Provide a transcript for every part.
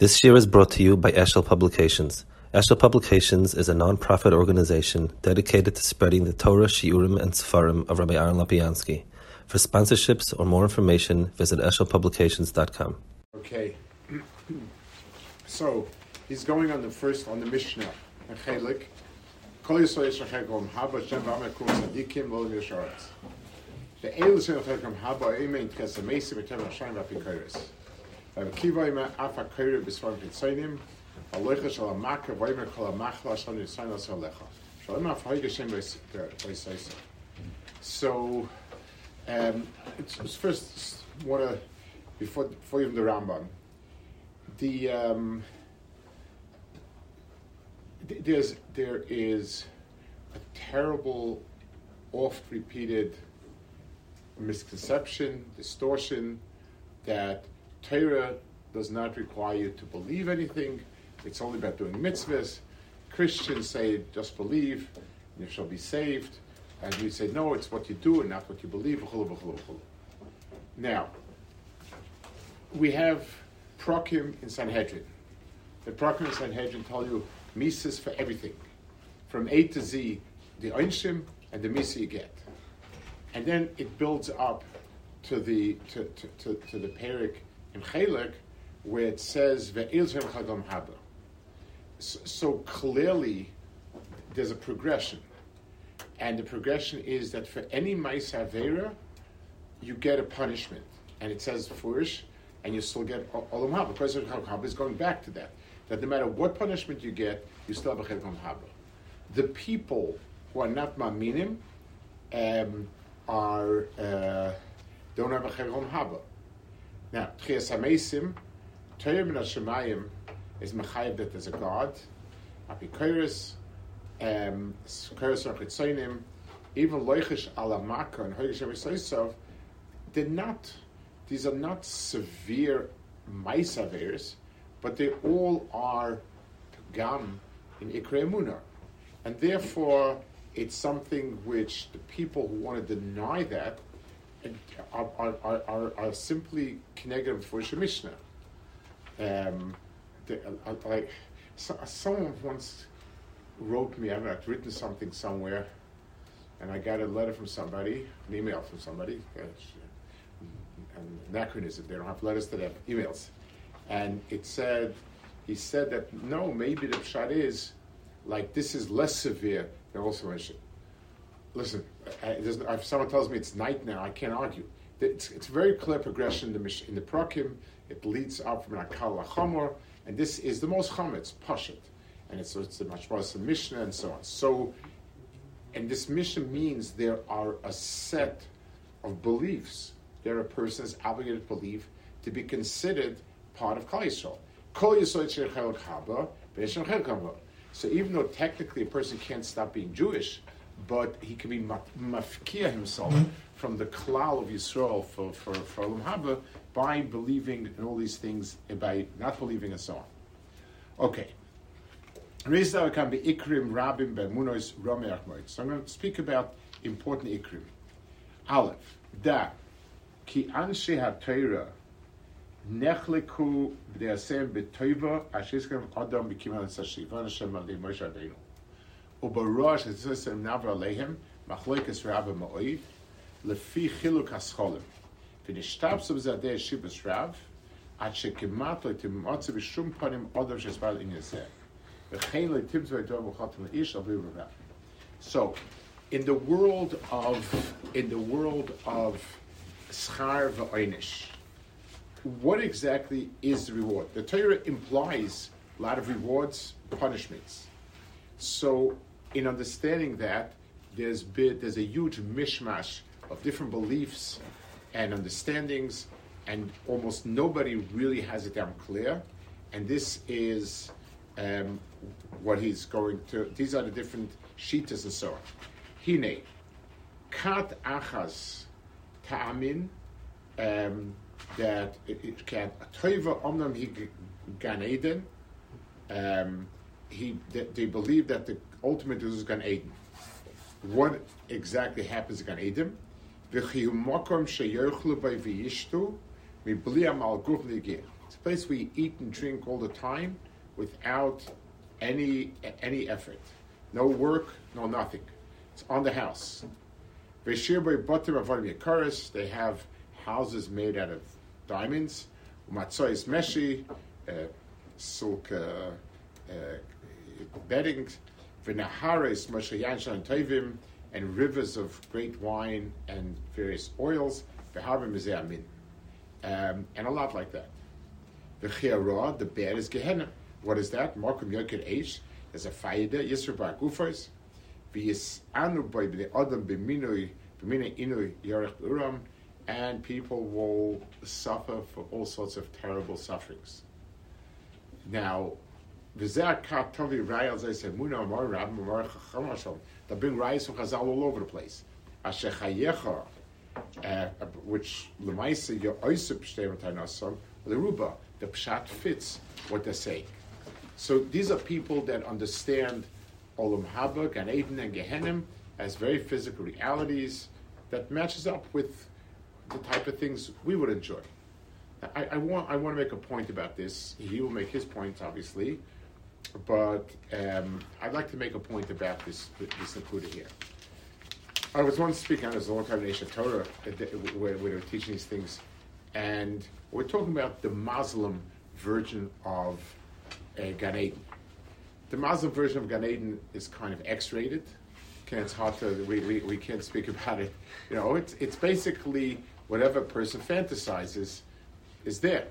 This year is brought to you by Eshel Publications. Eshel Publications is a non-profit organization dedicated to spreading the Torah, Shiurim, and Sefarim of Rabbi Aaron Lopiansky. For sponsorships or more information, visit eshelpublications.com. Okay, so he's going on the first on the Mishnah, Chelek. The So, um, it's, it's first want to before before even the Rambam. The um, th- there's there is a terrible, oft repeated misconception, distortion that Torah does not require you to believe anything. It's only about doing mitzvahs. Christians say just believe, and you shall be saved. And we say no, it's what you do and not what you believe. Now, we have prokim in Sanhedrin. The prokim in Sanhedrin tell you mises for everything, from A to Z, the einshim and the misa you get, and then it builds up to the to, to, to, to the perik in Chelek, where it says ve'il shem chagam haba. So, so clearly, there's a progression, and the progression is that for any avera, you get a punishment, and it says furish, and you still get olam haba. The President haba is going back to that. That no matter what punishment you get, you still have a chedkom haba. The people who are not maminim um, are uh, don't have a chedkom haba. Now, tchias hamesim, Torah min hashemayim is mechayev that there's a God, apikoris, um, koris even loichish alamaka and hoigish evisoisov, they're not, these are not severe maisaveres, but they all are gam in ikre emunah. And therefore, it's something which the people who want to deny that are, are, are, are, simply connected for Mishnah. Um, the, uh, like so, someone once wrote me, I don't know, I'd written something somewhere, and I got a letter from somebody, an email from somebody, an anachronism, they don't have letters to them, emails. And it said, he said that no, maybe the pshat is like this is less severe than also mentioned. Listen, I, if someone tells me it's night now, I can't argue. It's, it's very clear progression in the, in the Prakim. It leads up from an Akal Lachomor, and this is the most chum, it's Pashat. And it's, it's the Mashmas Mishnah and so on. So, and this Mishnah means there are a set of beliefs. that a person is obligated to believe to be considered part of Klal Yisrael. So even though technically a person can't stop being Jewish, but he can be mafkia himself hmm. from the klal of Yisrael for, for, for Olam Haba by believing in all these things and by not believing and so on. Okay. Reasonably Ikrim Rabin Bemunois Rome Ahmed. So I'm going to speak about important ikrim. Aleph, da, ki anshe ha-Torah nechleku b'deasem b'toiva asheskem adam b'kimal sashiva Hashem alei Moshe Rabbeinu. ובראש הססם נבר עליהם, מחלוקס רב המועיד, לפי חילוק הסחולים. ונשתבסו בזה עדי שיבוס רב, עד שכמעט לא תמצא בשום פנים עודף שהסבר לעניין זה. וכן לא תמצא את דור וחותם לאיש על בלי רב. So, in the world of, in the world of schar v'oinish, what exactly is the reward? The Torah implies a lot of rewards, punishments. So in understanding that, there's been, there's a huge mishmash of different beliefs and understandings, and almost nobody really has it down clear. And this is um, what he's going to. These are the different shitas and so on. Hine, kat achas ta'amin um, that it, can toiva omnam hi gan eden. Um, he they believe that the ultimate is Gan Eden. What exactly happens in Gan Eden? It's a place you eat and drink all the time without any any effort. No work, no nothing. It's on the house. They have houses made out of diamonds. Matzois meshi, uh, silk uh, uh, beddings. V'nahares moshe yanshan tovim, and rivers of great wine and various oils. V'harvim amin. Um, and a lot like that. The chiara, the bed is Gehenna. What is that? Markum Yokid Eish. There's a there. Yisra Bar Gufars. V'yis anu by the Adam b'minui b'minui inui yarech uram. And people will suffer for all sorts of terrible sufferings. Now, They bring rayas from Chazal all over the place. Asher chayecha, uh, which lemaisa your oisip the ruba, the pshat fits what they say. So these are people that understand Olam Haba, Gan Eden, and Gehenim as very physical realities that matches up with the type of things we would enjoy. I, I want I want to make a point about this. He will make his point, obviously, but um, I'd like to make a point about this this Nakuda here. I was once speaking on a long time Nation Torah where, where they were teaching these things, and we're talking about the Muslim version of uh, Gan Eden. The Muslim version of Gan Eden is kind of X-rated. Okay, it's hard to we, we, we can't speak about it. You know, it's it's basically whatever a person fantasizes is there.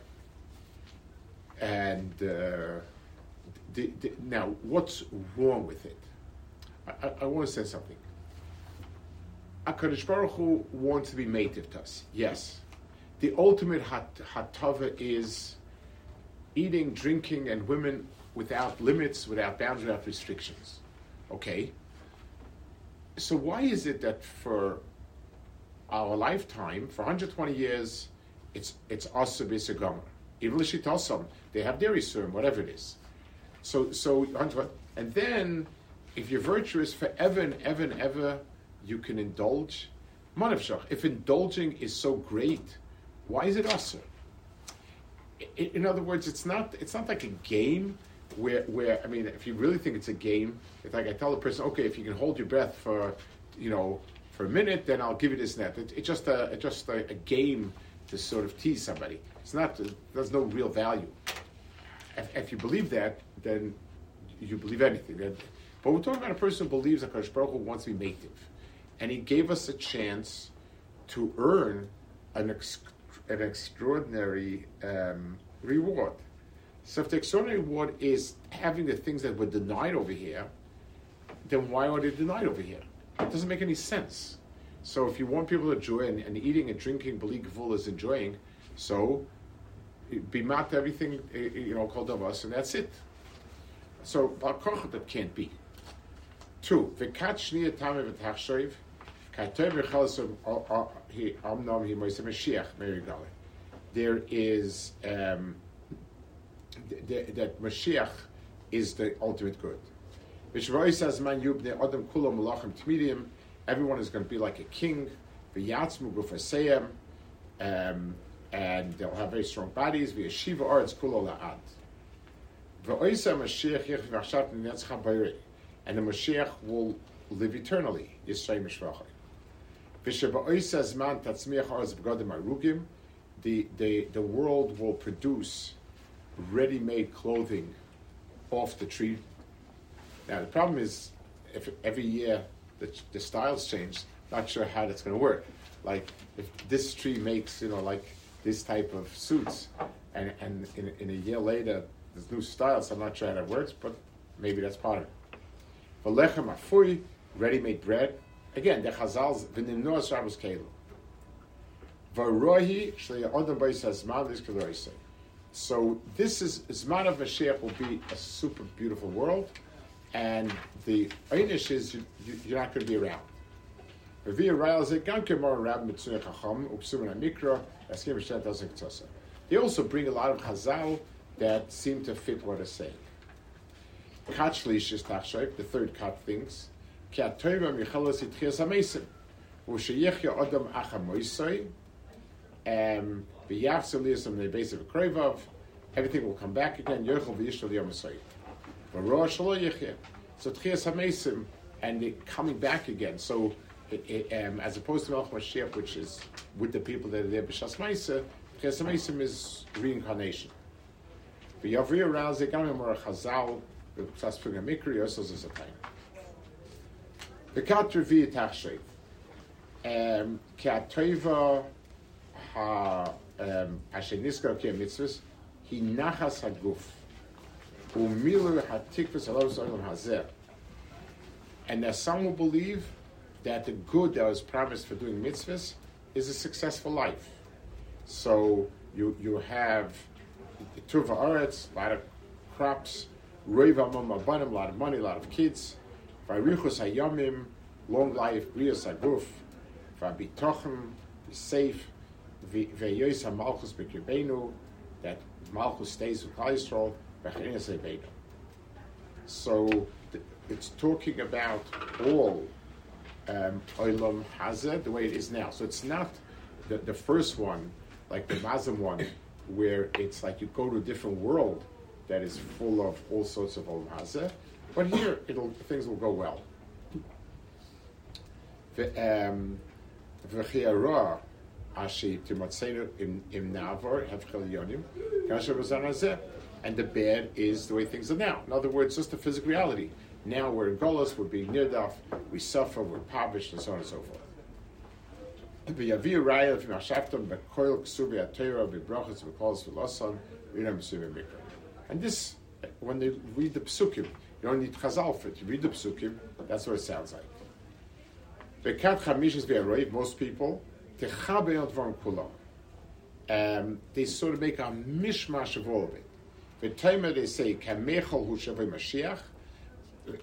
And uh, the, the, now, what's wrong with it? I, I, I want to say something. Akadosh Baruch Hu wants to be native to us. Yes, the ultimate hat, hatava is eating, drinking, and women without limits, without boundaries, without restrictions. Okay. So why is it that for our lifetime, for 120 years, it's it's b'segama. Even l'shitasam, they have dairy serum, whatever it is. So so and then if you're virtuous forever and ever and ever, you can indulge. Manavshach. If indulging is so great, why is it asa? In other words, it's not it's not like a game where where I mean, if you really think it's a game, it's like I tell the person, okay, if you can hold your breath for, you know, for a minute, then I'll give you this net. It, it's just uh, a it's just a, a game to sort of tease somebody. It's not, there's no real value. If, if you believe that, then you believe anything. But we're talking about a person who believes that Kadosh Baruch Hu wants to be native. And he gave us a chance to earn an, ex- an extraordinary um, reward. So if the extraordinary reward is having the things that were denied over here, then why are they denied over here? It doesn't make any sense. So if you want people to enjoy and, eating and drinking, believe is enjoying, so be mat everything eh, eh, you know called of us, and that's it. So balkoch that can't be. Two, v'kat shniya tame v'tachshoiv, katoy v'chalasov he amnom he moise Mashiach merigale. There is um, that Mashiach is the ultimate good. V'shvoi says man yubne adam kulam malachim tmidim everyone is going to be like a king. V'yatzmu gufaseyem, um, and they'll have very strong bodies. V'yeshiva arts kulo la'ad. V'oisa Mashiach bayri. And the Mashiach will live eternally. Yisrael Mishvachai. Zman tatzmiach arugim. The, the, the world will produce ready-made clothing off the tree. Now the problem is, if every year the, the styles change. Not sure how that's going to work. Like if this tree makes you know like this type of suits, and and in, in a year later there's new styles. I'm not sure how that works, but maybe that's part of it. V'lechem afui, ready-made bread. Again, the Chazal's v'nimnoas Shabbos kelu. V'rohi shlei odom b'yisas madlis k'loisei. So this is Zman of Mashiach will be a super beautiful world and the Einish is you, are not going to be around. They also bring a lot of Chazal that seem to fit what they're saying. Kachlish is Tachshaik, the third cut thinks, Adam Acha Moisoi, um, V'yachsel Liyasam Nebesiv Kroivov, everything will come back again. Yochel v'yishol yom So Tchias HaMesim, and coming back again. So it, um, as opposed to Melch Mashiach, which is with the people that are there, B'Shas Meisa, Tchias HaMesim is reincarnation. V'yavri around Zegamim or Chazal, B'Shas Pugam Mikri, Yosel Zizatayim. V'kat Revi Tachshet. Ki ha-toiva ha-asher niskar ki ha-mitzvahs, hi nachas ha-guf. U'milu ha-tikvus alav zolim hazeh. And that some will believe that the good that was promised for doing mitzvahs is a successful life. So you you have tuva aretz, a lot of crops, roiv amam abanim, a lot of money, a lot of kids, vayrichus hayamim, long life, brias aguf, vabitochem, be safe, veyois malchus bekibenu, that malchus stays with Yisrael, So it's talking about all um, Hazeh the way it is now. So it's not the, the first one, like the Mazam one, where it's like you go to a different world that is full of all sorts of Olam Hazeh. But here, it'll things will go well. And the bad is the way things are now. In other words, just the physical reality. Now we're in Golos, we're being nirdaf, we suffer, we're published, and so on and so forth. And this, when they read the psukim, you don't need chazal for it. You read the psukim, that's what it sounds like. Most people, um, they sort of make a mishmash of all of it. Time they say, Mashiach,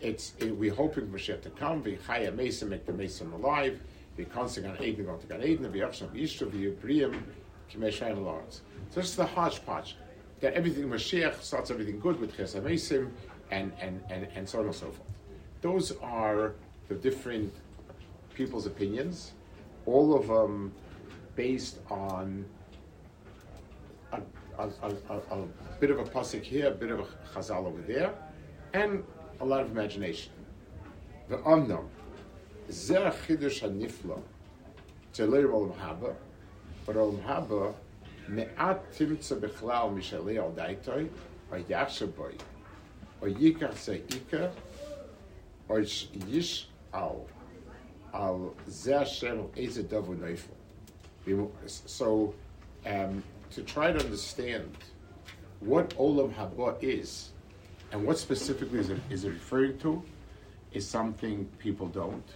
it's it, we're hoping for Mashiach to come. We chaya Mesa make the Mason alive. We constantly on Eden going to Gan Eden. We Yachsham Yishtu we Yibriyim Kimeshayin Lawrence. So this is the hodgepodge that everything Mashiach starts everything good with Mesim and, and, and, and so on and so forth. Those are the different people's opinions, all of them based on a, a, a, a bit of a pasuk here, a bit of a chazal over there, and a lot of imagination. The unknown. Zer Chidush HaNifla, Tzelei Olam Haba, but Olam Haba, Me'at Timtza Bechlal Mishalei Al Daitoi, or Yachshaboy, or Yikach Se'ika, or Yish Al, Al Zer Shem Eze Davu Neifel. So, um, to try to understand what Olam Haba is, and what specifically is it, is it referring to is something people don't.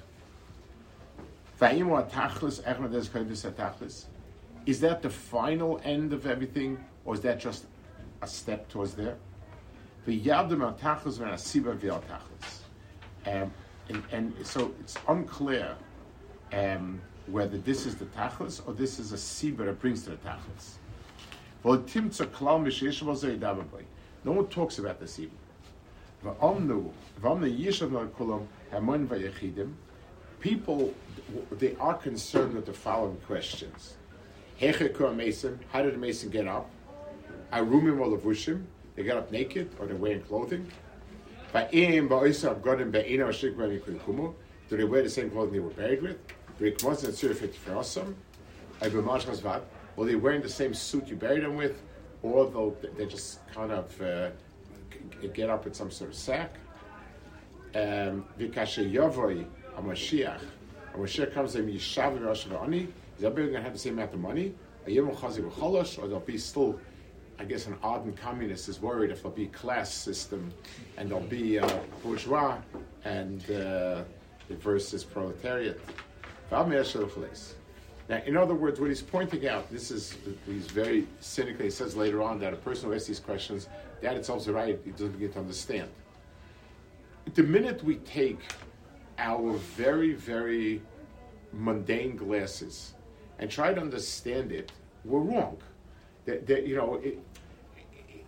Is that the final end of everything, or is that just a step towards there? Um, and, and so it's unclear um, whether this is the tachlis or this is a sibah that brings to the tachlis. No one talks about this even. People, they are concerned with the following questions. How did the mason get up? Arumim or levushim? They got up naked or they're wearing clothing? Do they wear the same clothing they were buried with? Were they wearing the same suit you buried them with? Or they just kind of uh, get up with some sort of sack. Um, Vikashe Yavoi HaMashiach. HaMashiach comes and Yishav Rosh V'ani. Is everybody going to have the same amount of money? A Yom Chazi V'cholosh, or they'll be still, I guess, an ardent communist is worried if there'll be class system and there'll be a bourgeois and uh, versus proletariat. Now, in other words, what he's pointing out, this is, he's very cynically, he says later on that a person who asks these questions that itself is right, he doesn't begin to understand. The minute we take our very, very mundane glasses and try to understand it, we're wrong. That, that you know, it,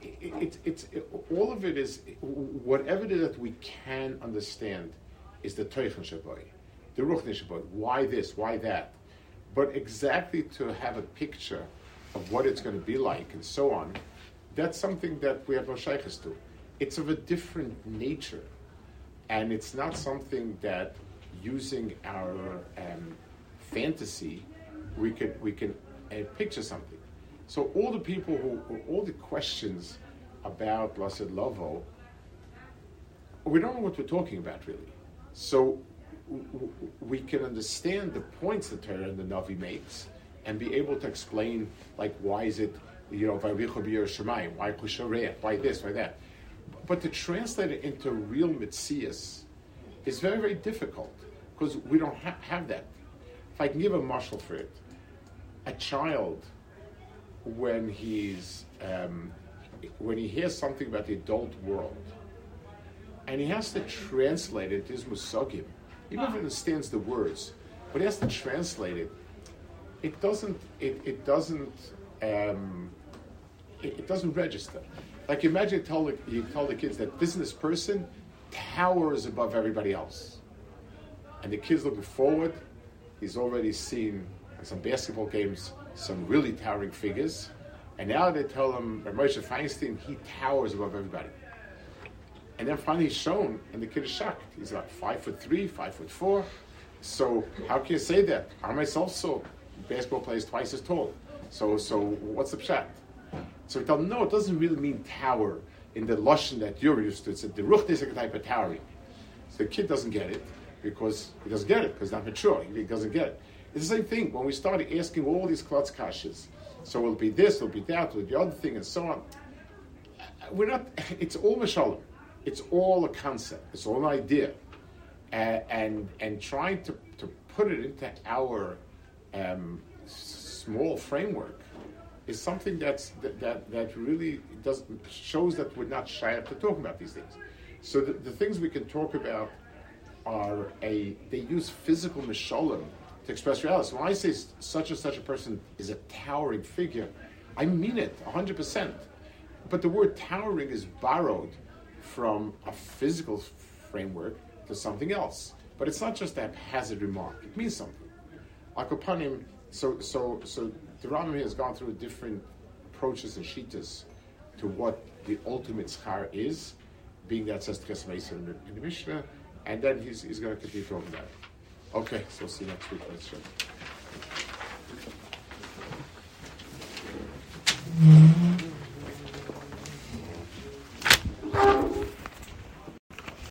it, it, it's all of it is whatever it is that we can understand is the Teichen Shabbai, the Ruchni Shabbai. Why this? Why that? But exactly to have a picture of what it's going to be like and so on, that's something that we have no shaykhs to. It's of a different nature, and it's not something that using our um, fantasy we can we can uh, picture something. So all the people who all the questions about Lassid Lovo, we don't know what we're talking about really. So we can understand the points that Torah and the Navi makes and be able to explain like why is it you know why kushareh, why this, why that. But to translate it into real mitzias is very very difficult because we don't ha- have that. If I can give a marshal for it, a child when he's um, when he hears something about the adult world and he has to translate it to his musagim, even if he understands the words, but he has to translate it. It doesn't. It, it doesn't. Um, it, it, doesn't register. Like imagine you tell the, you tell the kids that business person towers above everybody else, and the kids looking forward. He's already seen in some basketball games some really towering figures, and now they tell him that Moshe Feinstein he towers above everybody. And then finally he's shown, and the kid is shocked. He's about five foot three, five foot four. So how can you say that? I myself saw basketball players twice as tall. So so what's the shot? So we tell him, no, it doesn't really mean tower in the lushan that you're used to. It's a derucht is a type of towering. So the kid doesn't get it because he doesn't get it because not mature. He doesn't get it. It's the same thing when we started asking all these klutz kashas. So will be this, it'll be that, it'll be the other thing, and so on. We're not. It's all mashallah. It's all a concept. It's all an idea, uh, and and trying to, to put it into our um, small framework is something that's that, that, that really does shows that we're not shy to talk about these things. So the, the things we can talk about are a they use physical mishalim to express reality. So when I say such and such a person is a towering figure, I mean it 100%. But the word towering is borrowed from a physical framework to something else. But it's not just a haphazard remark, it means something. Akopanim, so, so, so the Rambam has gone through different approaches and shitas to what the ultimate schar is, being that says Ches in the Mishnah, and then he's, he's going to continue talking about it. Okay, so see you next week. Let's